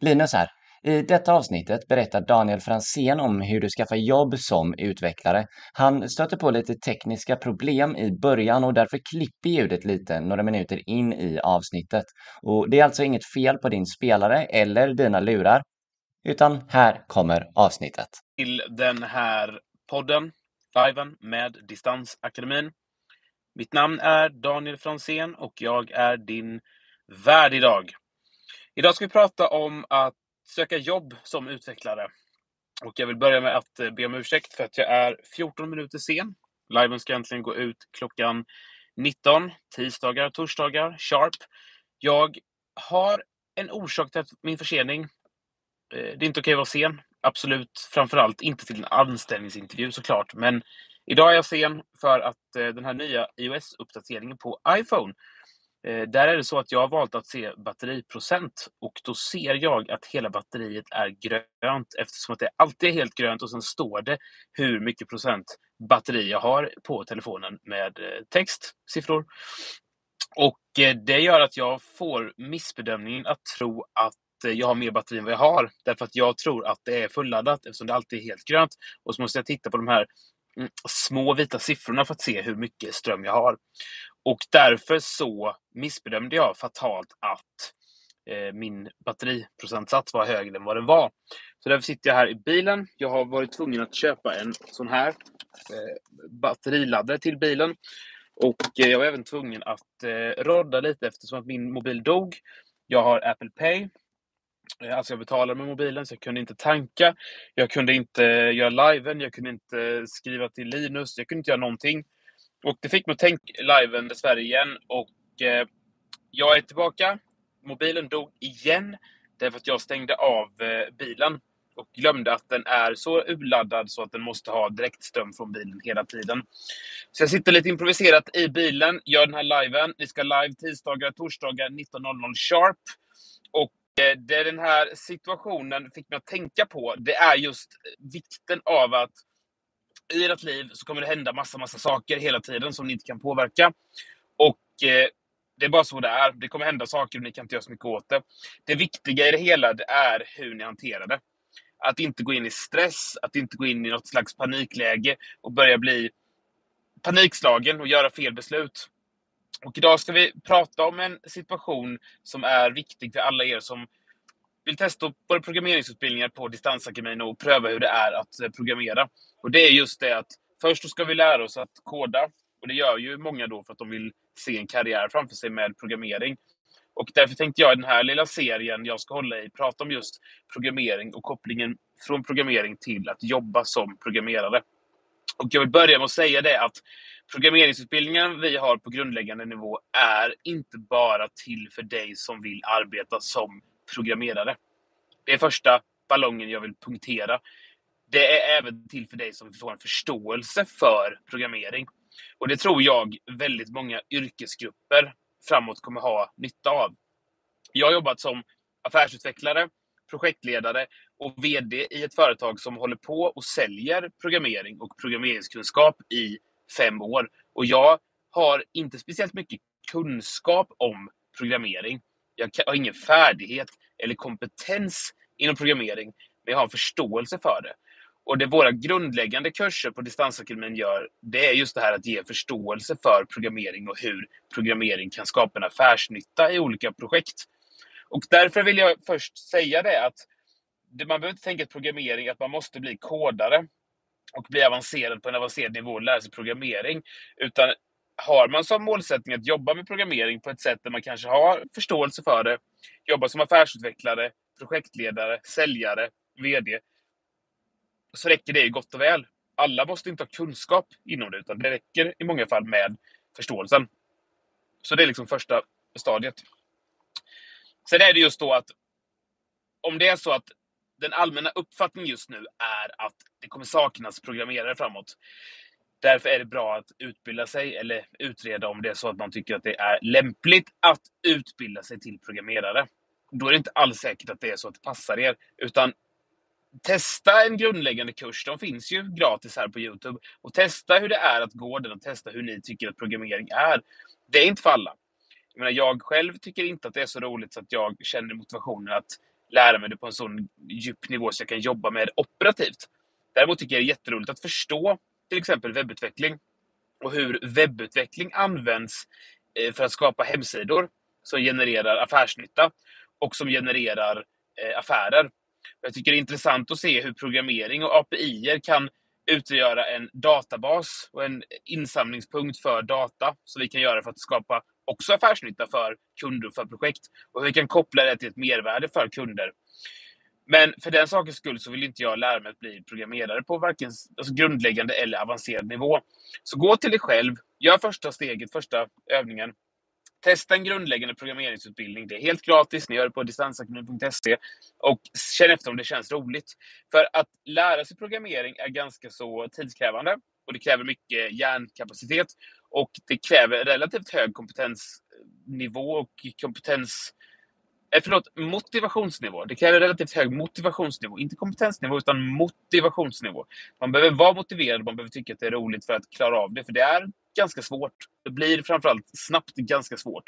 Linus här. I detta avsnittet berättar Daniel Fransén om hur du skaffar jobb som utvecklare. Han stöter på lite tekniska problem i början och därför klipper ljudet lite några minuter in i avsnittet. Och det är alltså inget fel på din spelare eller dina lurar, utan här kommer avsnittet. Till den här podden, liven med Distansakademin. Mitt namn är Daniel Fransén och jag är din värd idag. Idag ska vi prata om att söka jobb som utvecklare. Och jag vill börja med att eh, be om ursäkt för att jag är 14 minuter sen. Liven ska äntligen gå ut klockan 19, tisdagar, torsdagar, sharp. Jag har en orsak till min försening. Eh, det är inte okej att vara sen. Absolut, framförallt inte till en anställningsintervju såklart. Men idag är jag sen för att eh, den här nya iOS-uppdateringen på iPhone Eh, där är det så att jag har valt att se batteriprocent och då ser jag att hela batteriet är grönt eftersom att det alltid är helt grönt och sen står det hur mycket procent batteri jag har på telefonen med eh, text, siffror. Och eh, det gör att jag får missbedömningen att tro att jag har mer batteri än vad jag har. Därför att jag tror att det är fulladdat eftersom det alltid är helt grönt. Och så måste jag titta på de här mm, små vita siffrorna för att se hur mycket ström jag har. Och därför så missbedömde jag fatalt att eh, min batteriprocentsats var högre än vad den var. Så därför sitter jag här i bilen. Jag har varit tvungen att köpa en sån här eh, batteriladdare till bilen. Och eh, jag var även tvungen att eh, rodda lite eftersom att min mobil dog. Jag har Apple Pay. Eh, alltså jag betalade med mobilen så jag kunde inte tanka. Jag kunde inte eh, göra liven. Jag kunde inte skriva till Linus. Jag kunde inte göra någonting. Och det fick mig att tänka liven dessvärre igen. Och eh, jag är tillbaka. Mobilen dog igen. Därför att jag stängde av eh, bilen. Och glömde att den är så urladdad så att den måste ha direktström från bilen hela tiden. Så jag sitter lite improviserat i bilen, gör den här liven. Vi ska live tisdagar, torsdagar 19.00 sharp. Och eh, det den här situationen fick mig att tänka på, det är just vikten av att i ert liv så kommer det hända massa, massa saker hela tiden som ni inte kan påverka. Och eh, det är bara så det är. Det kommer hända saker och ni kan inte göra så mycket åt det. Det viktiga i det hela, det är hur ni hanterar det. Att inte gå in i stress, att inte gå in i något slags panikläge och börja bli panikslagen och göra fel beslut. Och idag ska vi prata om en situation som är viktig för alla er som vill testa både programmeringsutbildningar på Distansakademin och pröva hur det är att eh, programmera. Och det är just det att först ska vi lära oss att koda. Och det gör ju många då för att de vill se en karriär framför sig med programmering. Och därför tänkte jag i den här lilla serien jag ska hålla i prata om just programmering och kopplingen från programmering till att jobba som programmerare. Och jag vill börja med att säga det att programmeringsutbildningen vi har på grundläggande nivå är inte bara till för dig som vill arbeta som programmerare. Det är första ballongen jag vill punktera. Det är även till för dig som får en förståelse för programmering. Och det tror jag väldigt många yrkesgrupper framåt kommer ha nytta av. Jag har jobbat som affärsutvecklare, projektledare och VD i ett företag som håller på och säljer programmering och programmeringskunskap i fem år. Och jag har inte speciellt mycket kunskap om programmering. Jag har ingen färdighet eller kompetens inom programmering, men jag har förståelse för det. Och det våra grundläggande kurser på Distansakademin gör, det är just det här att ge förståelse för programmering och hur programmering kan skapa en affärsnytta i olika projekt. Och därför vill jag först säga det att man behöver inte tänka att programmering, att man måste bli kodare och bli avancerad på en avancerad nivå och lära sig programmering. Utan har man som målsättning att jobba med programmering på ett sätt där man kanske har förståelse för det, jobba som affärsutvecklare, projektledare, säljare, VD, så räcker det gott och väl. Alla måste inte ha kunskap inom det, utan det räcker i många fall med förståelsen. Så det är liksom första stadiet. Sen är det just då att om det är så att den allmänna uppfattningen just nu är att det kommer saknas programmerare framåt. Därför är det bra att utbilda sig eller utreda om det är så att man tycker att det är lämpligt att utbilda sig till programmerare. Då är det inte alls säkert att det är så att det passar er, utan testa en grundläggande kurs. De finns ju gratis här på Youtube. Och testa hur det är att gå den och testa hur ni tycker att programmering är. Det är inte för alla. Jag, menar, jag själv tycker inte att det är så roligt så att jag känner motivationen att lära mig det på en sån djup nivå så jag kan jobba med det operativt. Däremot tycker jag det är jätteroligt att förstå till exempel webbutveckling och hur webbutveckling används eh, för att skapa hemsidor som genererar affärsnytta och som genererar eh, affärer. Jag tycker det är intressant att se hur programmering och API kan utgöra en databas och en insamlingspunkt för data som vi kan göra för att skapa också affärsnytta för kunder och för projekt. Och hur vi kan koppla det till ett mervärde för kunder. Men för den sakens skull så vill inte jag lära mig att bli programmerare på varken alltså grundläggande eller avancerad nivå. Så gå till dig själv, gör första steget, första övningen. Testa en grundläggande programmeringsutbildning. Det är helt gratis. Ni gör det på distansakademin.se. Och känn efter om det känns roligt. För att lära sig programmering är ganska så tidskrävande. Och det kräver mycket hjärnkapacitet. Och det kräver relativt hög kompetensnivå och kompetens Eh, förlåt, motivationsnivå. Det kräver relativt hög motivationsnivå. Inte kompetensnivå, utan motivationsnivå. Man behöver vara motiverad, man behöver tycka att det är roligt för att klara av det. För det är ganska svårt. Det blir framförallt snabbt ganska svårt.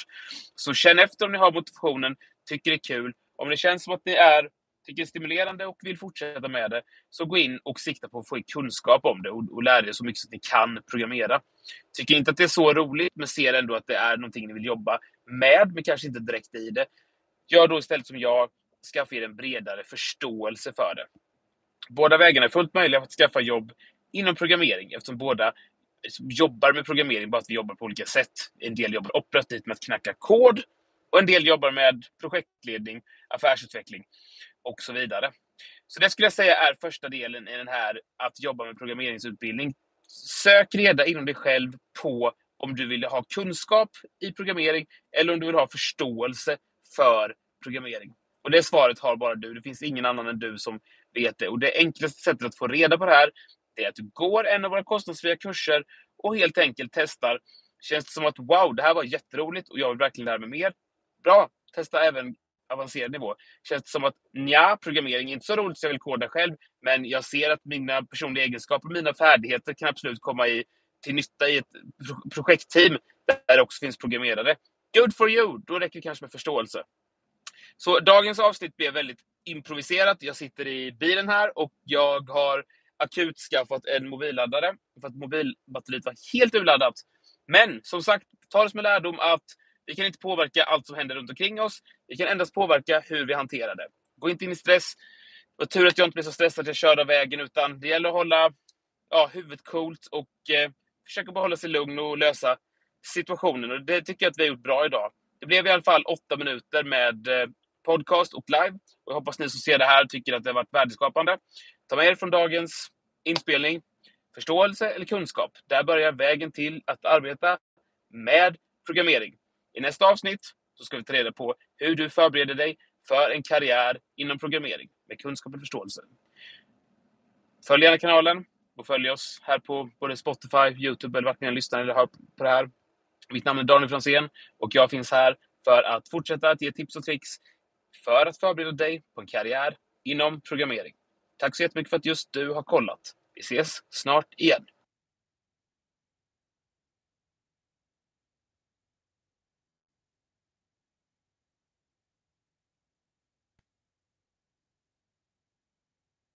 Så känn efter om ni har motivationen, tycker det är kul. Om det känns som att ni är, tycker det är stimulerande och vill fortsätta med det, så gå in och sikta på att få kunskap om det och, och lära er så mycket som ni kan programmera. Tycker inte att det är så roligt, men ser ändå att det är någonting ni vill jobba med, men kanske inte direkt i det Gör då istället som jag, skaffa er en bredare förståelse för det. Båda vägarna är fullt möjliga för att skaffa jobb inom programmering eftersom båda jobbar med programmering, bara att vi jobbar på olika sätt. En del jobbar operativt med att knacka kod och en del jobbar med projektledning, affärsutveckling och så vidare. Så det skulle jag säga är första delen i den här att jobba med programmeringsutbildning. Sök reda inom dig själv på om du vill ha kunskap i programmering eller om du vill ha förståelse för programmering. Och det svaret har bara du. Det finns ingen annan än du som vet det. Och det enklaste sättet att få reda på det här, det är att du går en av våra kostnadsfria kurser och helt enkelt testar. Känns det som att wow, det här var jätteroligt och jag vill verkligen lära mig mer? Bra! Testa även avancerad nivå. Känns det som att nja, programmering är inte så roligt så jag vill koda själv, men jag ser att mina personliga egenskaper och mina färdigheter kan absolut komma i, till nytta i ett projektteam där det också finns programmerare. Good for you! Då räcker det kanske med förståelse. Så dagens avsnitt blev väldigt improviserat. Jag sitter i bilen här och jag har akut skaffat en mobilladdare för att mobilbatteriet var helt urladdat. Men som sagt, ta det som en lärdom att vi kan inte påverka allt som händer runt omkring oss. Vi kan endast påverka hur vi hanterar det. Gå inte in i stress. Det var tur att jag inte blev så stressad att jag körde av vägen, utan det gäller att hålla ja, huvudet coolt och eh, försöka bara hålla sig lugn och lösa situationen. Och det tycker jag att vi har gjort bra idag. Det blev i alla fall åtta minuter med eh, podcast och live. Och jag hoppas ni som ser det här tycker att det har varit värdeskapande. Ta med er från dagens inspelning förståelse eller kunskap. Där börjar vägen till att arbeta med programmering. I nästa avsnitt så ska vi ta reda på hur du förbereder dig för en karriär inom programmering med kunskap och förståelse. Följ gärna kanalen och följ oss här på både Spotify, Youtube eller vart ni än lyssnar eller hör på det här. Mitt namn är Daniel Franzén och jag finns här för att fortsätta att ge tips och tricks för att förbereda dig på en karriär inom programmering. Tack så jättemycket för att just du har kollat. Vi ses snart igen.